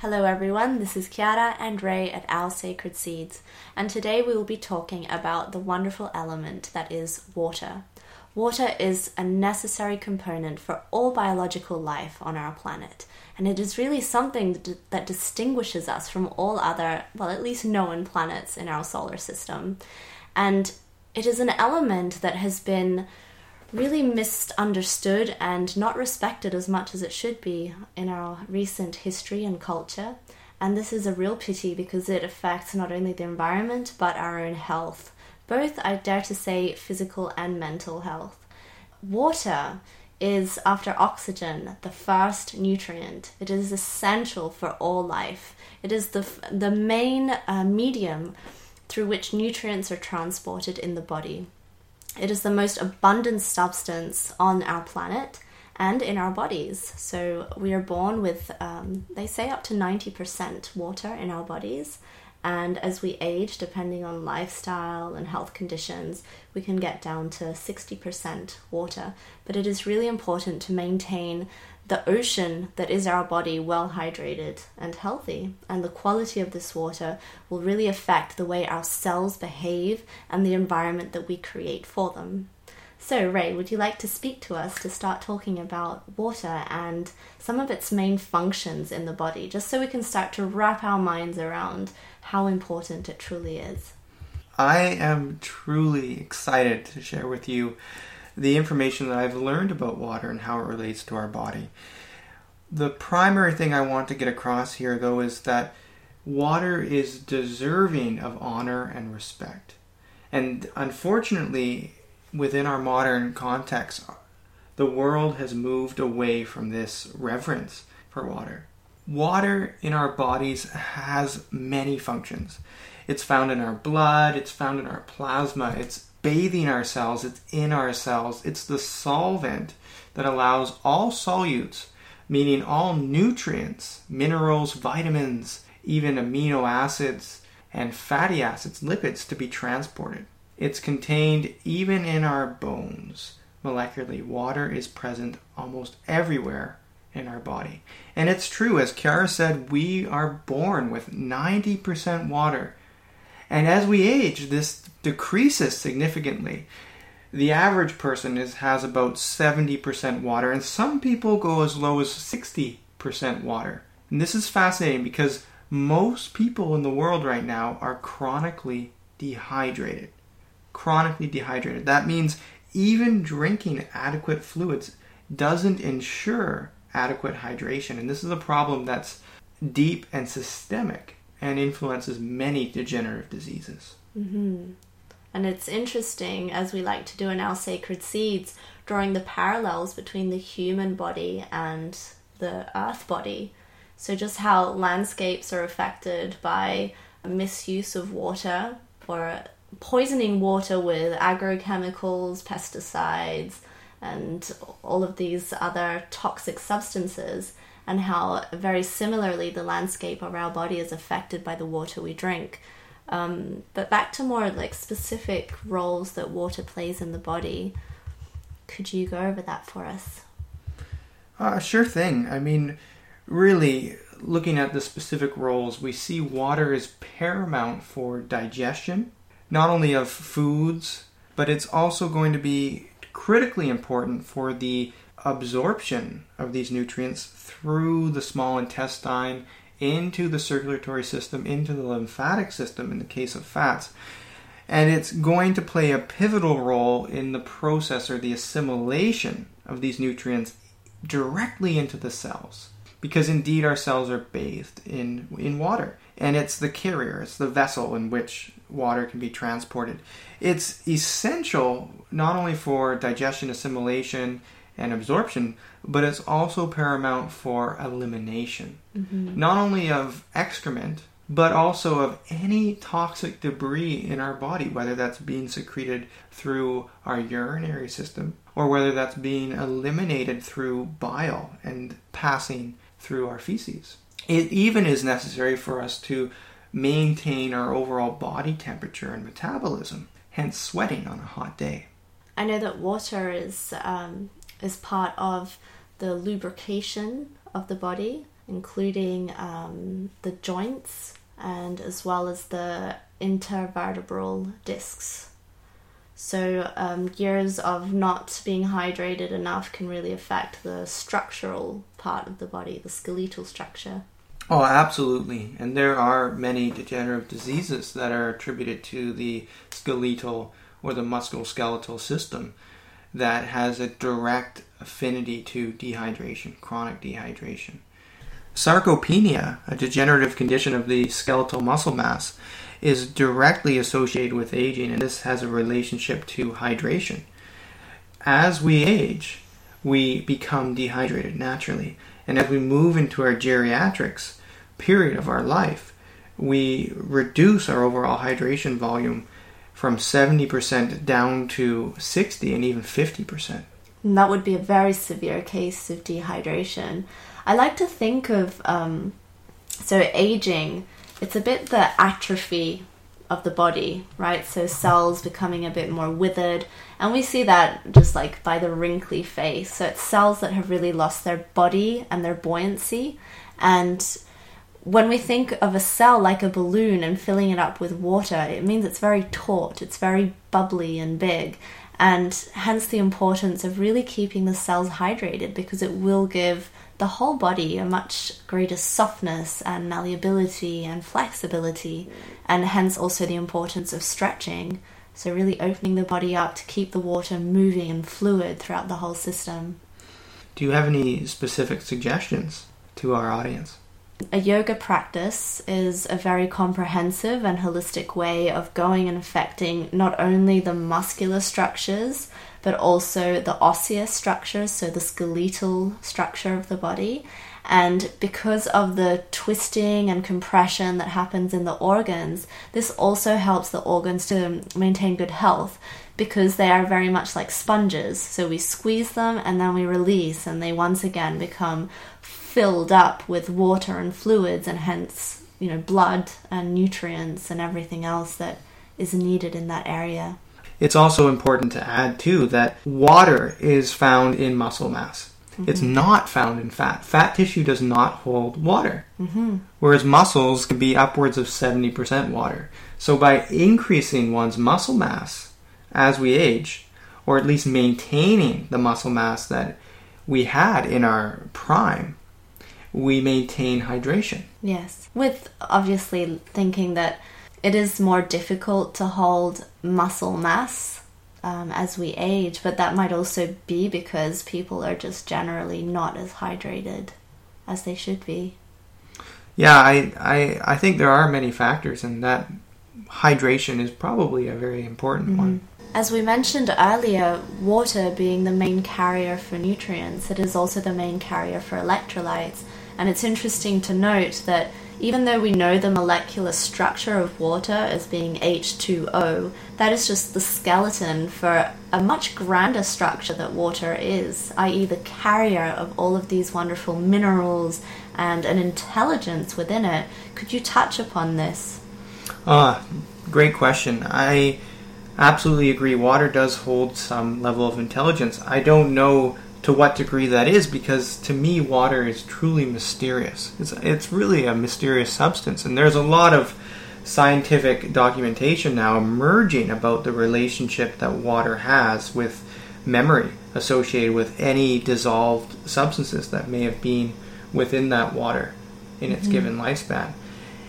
Hello, everyone. This is Chiara and Ray at Our Sacred Seeds, and today we will be talking about the wonderful element that is water. Water is a necessary component for all biological life on our planet, and it is really something that distinguishes us from all other, well, at least known planets in our solar system. And it is an element that has been really misunderstood and not respected as much as it should be in our recent history and culture. And this is a real pity because it affects not only the environment but our own health, both, I dare to say, physical and mental health. Water is, after oxygen, the first nutrient. It is essential for all life. It is the, the main uh, medium through which nutrients are transported in the body. It is the most abundant substance on our planet and in our bodies. So we are born with, um, they say, up to 90% water in our bodies. And as we age, depending on lifestyle and health conditions, we can get down to 60% water. But it is really important to maintain the ocean that is our body well hydrated and healthy. And the quality of this water will really affect the way our cells behave and the environment that we create for them. So, Ray, would you like to speak to us to start talking about water and some of its main functions in the body, just so we can start to wrap our minds around how important it truly is? I am truly excited to share with you the information that I've learned about water and how it relates to our body. The primary thing I want to get across here, though, is that water is deserving of honor and respect. And unfortunately, within our modern context, the world has moved away from this reverence for water. Water in our bodies has many functions. It's found in our blood, it's found in our plasma, it's bathing ourselves, it's in ourselves. It's the solvent that allows all solutes, meaning all nutrients, minerals, vitamins, even amino acids and fatty acids, lipids, to be transported. It's contained even in our bones. Molecularly, water is present almost everywhere in our body. And it's true, as Chiara said, we are born with 90% water. And as we age, this decreases significantly. The average person is, has about 70% water, and some people go as low as 60% water. And this is fascinating because most people in the world right now are chronically dehydrated. Chronically dehydrated. That means even drinking adequate fluids doesn't ensure adequate hydration. And this is a problem that's deep and systemic and influences many degenerative diseases. Mm-hmm. And it's interesting, as we like to do in our sacred seeds, drawing the parallels between the human body and the earth body. So, just how landscapes are affected by misuse of water or poisoning water with agrochemicals, pesticides, and all of these other toxic substances, and how very similarly the landscape of our body is affected by the water we drink. Um, but back to more like specific roles that water plays in the body. Could you go over that for us? Uh, sure thing. I mean, really, looking at the specific roles, we see water is paramount for digestion, not only of foods, but it's also going to be critically important for the absorption of these nutrients through the small intestine into the circulatory system, into the lymphatic system in the case of fats. And it's going to play a pivotal role in the process or the assimilation of these nutrients directly into the cells. Because indeed, our cells are bathed in, in water. And it's the carrier, it's the vessel in which water can be transported. It's essential not only for digestion, assimilation, and absorption, but it's also paramount for elimination, mm-hmm. not only of excrement, but also of any toxic debris in our body, whether that's being secreted through our urinary system or whether that's being eliminated through bile and passing through our feces. It even is necessary for us to maintain our overall body temperature and metabolism, hence sweating on a hot day. I know that water is um, is part of the lubrication of the body including um, the joints and as well as the intervertebral discs. So, um, years of not being hydrated enough can really affect the structural part of the body, the skeletal structure. Oh, absolutely. And there are many degenerative diseases that are attributed to the skeletal or the musculoskeletal system that has a direct affinity to dehydration, chronic dehydration. Sarcopenia, a degenerative condition of the skeletal muscle mass, is directly associated with aging, and this has a relationship to hydration. As we age, we become dehydrated naturally, and as we move into our geriatrics, period of our life, we reduce our overall hydration volume from 70% down to 60 and even 50%. And that would be a very severe case of dehydration. I like to think of um, so aging, it's a bit the atrophy of the body, right? So cells becoming a bit more withered, and we see that just like by the wrinkly face. So it's cells that have really lost their body and their buoyancy, and when we think of a cell like a balloon and filling it up with water, it means it's very taut, it's very bubbly and big, and hence the importance of really keeping the cells hydrated because it will give the whole body a much greater softness and malleability and flexibility, and hence also the importance of stretching. So, really opening the body up to keep the water moving and fluid throughout the whole system. Do you have any specific suggestions to our audience? A yoga practice is a very comprehensive and holistic way of going and affecting not only the muscular structures but also the osseous structures, so the skeletal structure of the body. And because of the twisting and compression that happens in the organs, this also helps the organs to maintain good health because they are very much like sponges. So we squeeze them and then we release, and they once again become filled up with water and fluids and hence you know blood and nutrients and everything else that is needed in that area it's also important to add too that water is found in muscle mass mm-hmm. it's not found in fat fat tissue does not hold water mm-hmm. whereas muscles can be upwards of 70% water so by increasing one's muscle mass as we age or at least maintaining the muscle mass that we had in our prime we maintain hydration. Yes, with obviously thinking that it is more difficult to hold muscle mass um, as we age, but that might also be because people are just generally not as hydrated as they should be. Yeah, I, I, I think there are many factors, and that hydration is probably a very important mm-hmm. one. As we mentioned earlier, water being the main carrier for nutrients, it is also the main carrier for electrolytes. And it's interesting to note that even though we know the molecular structure of water as being H2O, that is just the skeleton for a much grander structure that water is, i.e., the carrier of all of these wonderful minerals and an intelligence within it. Could you touch upon this? Ah, great question. I absolutely agree. Water does hold some level of intelligence. I don't know to what degree that is because to me water is truly mysterious. It's it's really a mysterious substance and there's a lot of scientific documentation now emerging about the relationship that water has with memory associated with any dissolved substances that may have been within that water in its mm-hmm. given lifespan.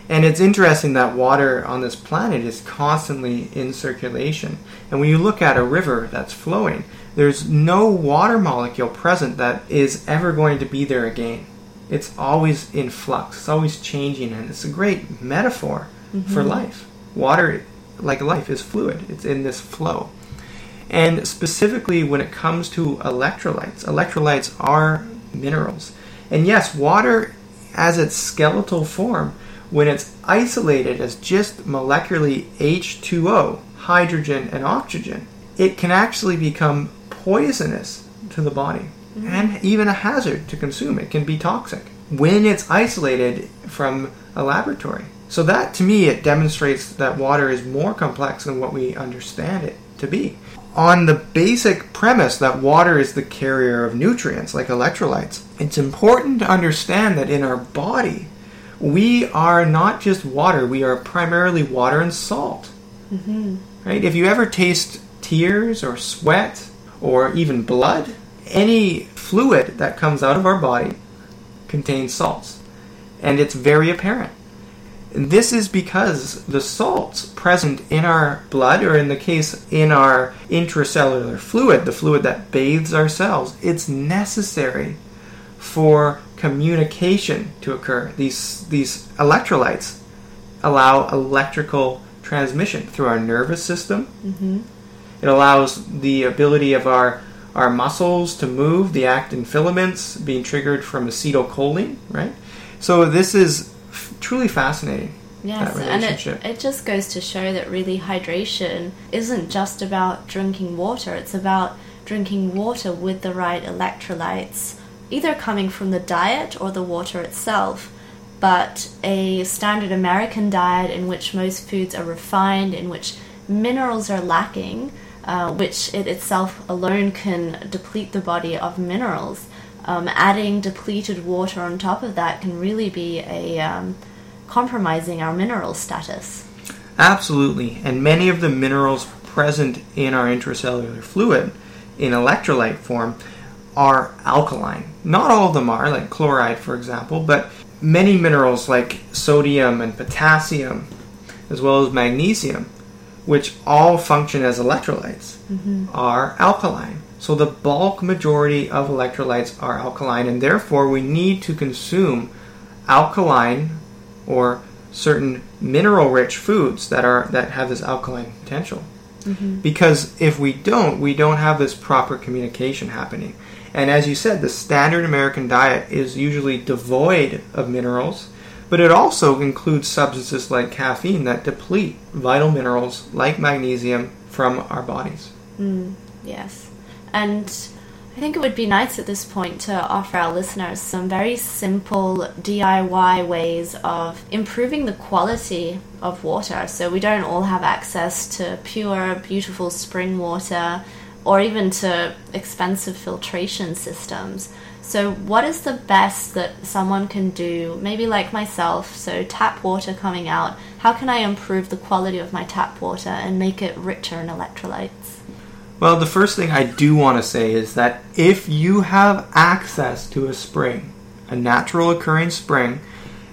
And it's interesting that water on this planet is constantly in circulation. And when you look at a river that's flowing, there's no water molecule present that is ever going to be there again. It's always in flux, it's always changing, and it's a great metaphor mm-hmm. for life. Water, like life, is fluid, it's in this flow. And specifically when it comes to electrolytes, electrolytes are minerals. And yes, water as its skeletal form, when it's isolated as just molecularly H2O, hydrogen and oxygen, it can actually become poisonous to the body mm-hmm. and even a hazard to consume. It can be toxic when it's isolated from a laboratory. So that to me it demonstrates that water is more complex than what we understand it to be. on the basic premise that water is the carrier of nutrients like electrolytes, it's important to understand that in our body, we are not just water, we are primarily water and salt. Mm-hmm. Right? If you ever taste tears or sweat or even blood, any fluid that comes out of our body contains salts. And it's very apparent. This is because the salts present in our blood, or in the case in our intracellular fluid, the fluid that bathes our cells, it's necessary for communication to occur. These, these electrolytes allow electrical transmission through our nervous system. Mm-hmm. It allows the ability of our our muscles to move, the actin filaments being triggered from acetylcholine, right? So this is truly fascinating. Yes, and it, it just goes to show that really hydration isn't just about drinking water, it's about drinking water with the right electrolytes, either coming from the diet or the water itself. But a standard American diet in which most foods are refined, in which minerals are lacking, uh, which it itself alone can deplete the body of minerals. Um, adding depleted water on top of that can really be a um, compromising our mineral status. Absolutely, and many of the minerals present in our intracellular fluid in electrolyte form are alkaline. Not all of them are, like chloride, for example, but many minerals like sodium and potassium, as well as magnesium, which all function as electrolytes, mm-hmm. are alkaline. So the bulk majority of electrolytes are alkaline, and therefore we need to consume alkaline or certain mineral rich foods that are that have this alkaline potential. Mm-hmm. Because if we don't, we don't have this proper communication happening. And as you said, the standard American diet is usually devoid of minerals, but it also includes substances like caffeine that deplete vital minerals like magnesium from our bodies. Mm, yes. And I think it would be nice at this point to offer our listeners some very simple DIY ways of improving the quality of water so we don't all have access to pure, beautiful spring water or even to expensive filtration systems. So, what is the best that someone can do, maybe like myself? So, tap water coming out, how can I improve the quality of my tap water and make it richer in electrolytes? Well, the first thing I do want to say is that if you have access to a spring, a natural occurring spring,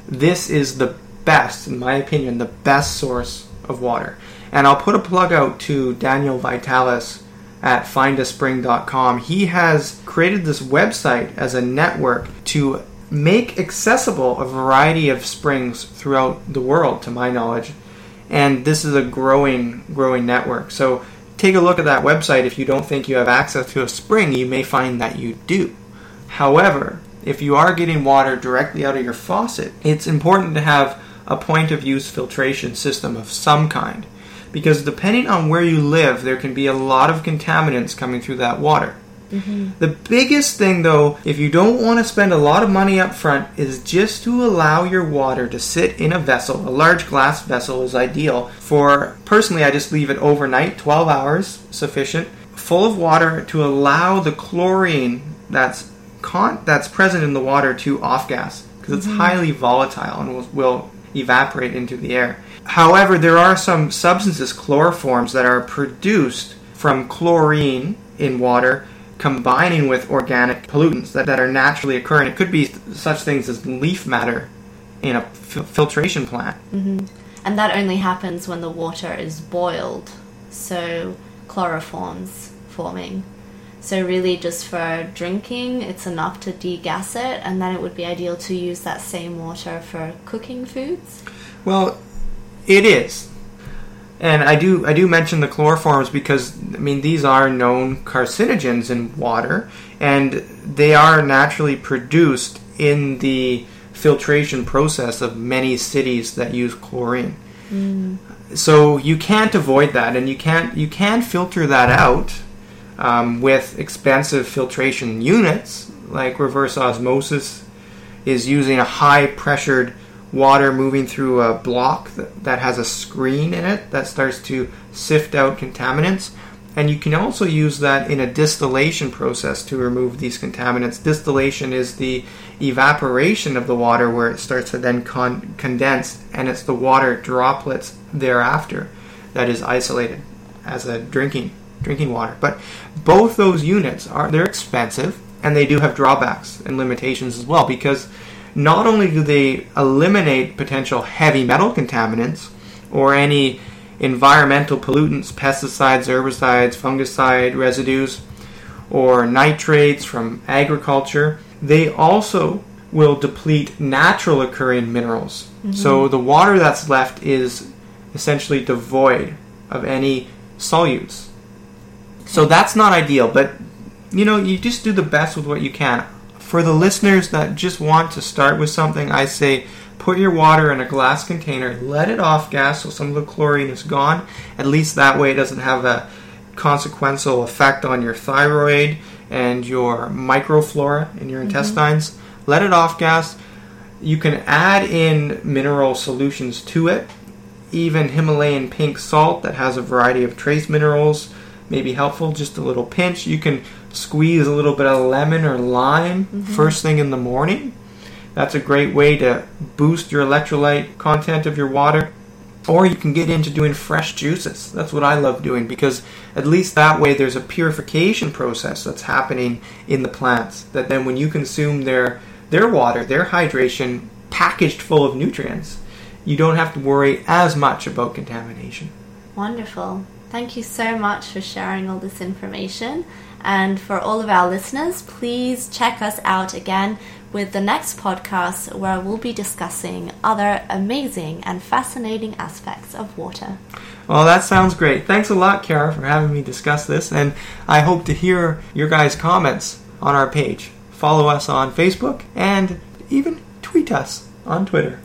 this is the best, in my opinion, the best source of water. And I'll put a plug out to Daniel Vitalis at findaspring.com. He has created this website as a network to make accessible a variety of springs throughout the world, to my knowledge. And this is a growing, growing network. So take a look at that website. If you don't think you have access to a spring, you may find that you do. However, if you are getting water directly out of your faucet, it's important to have a point of use filtration system of some kind. Because depending on where you live, there can be a lot of contaminants coming through that water. Mm-hmm. The biggest thing, though, if you don't want to spend a lot of money up front, is just to allow your water to sit in a vessel. A large glass vessel is ideal. For personally, I just leave it overnight, 12 hours sufficient, full of water to allow the chlorine that's con- that's present in the water to off gas because it's mm-hmm. highly volatile and will, will evaporate into the air. However, there are some substances, chloroforms, that are produced from chlorine in water combining with organic pollutants that, that are naturally occurring. It could be such things as leaf matter in a f- filtration plant. Mm-hmm. And that only happens when the water is boiled, so chloroforms forming. So, really, just for drinking, it's enough to degas it, and then it would be ideal to use that same water for cooking foods? Well, it is. And I do I do mention the chloroforms because I mean these are known carcinogens in water, and they are naturally produced in the filtration process of many cities that use chlorine. Mm. So you can't avoid that, and you can't you can filter that out um, with expensive filtration units like reverse osmosis is using a high pressured water moving through a block that, has a screen in it that starts to sift out contaminants. And you can also use that in a distillation process to remove these contaminants. Distillation is the evaporation of the water where it starts to then con- condense, and it's the water droplets thereafter that is isolated as a drinking drinking water. But both those units are they're expensive and they do have drawbacks and limitations as well because not only do they eliminate potential heavy metal contaminants or any environmental pollutants, pesticides, herbicides, fungicide residues, or nitrates from agriculture, they also will deplete natural occurring minerals. Mm-hmm. So the water that's left is essentially devoid of any solutes. So that's not ideal, but you know, you just do the best with what you can. For the listeners that just want to start with something, I say put your water in a glass container, let it off gas so some of the chlorine is gone. At least that way it doesn't have a consequential effect on your thyroid and your microflora in your mm-hmm. intestines. Let it off gas. You can add in mineral solutions to it, even Himalayan pink salt that has a variety of trace minerals may be helpful. Just a little pinch. You can squeeze a little bit of lemon or lime mm-hmm. first thing in the morning. That's a great way to boost your electrolyte content of your water. Or you can get into doing fresh juices. That's what I love doing because at least that way there's a purification process that's happening in the plants. That then when you consume their their water, their hydration packaged full of nutrients, you don't have to worry as much about contamination. Wonderful. Thank you so much for sharing all this information. And for all of our listeners, please check us out again with the next podcast where we'll be discussing other amazing and fascinating aspects of water. Well, that sounds great. Thanks a lot, Chiara, for having me discuss this, and I hope to hear your guys' comments on our page. Follow us on Facebook and even tweet us on Twitter.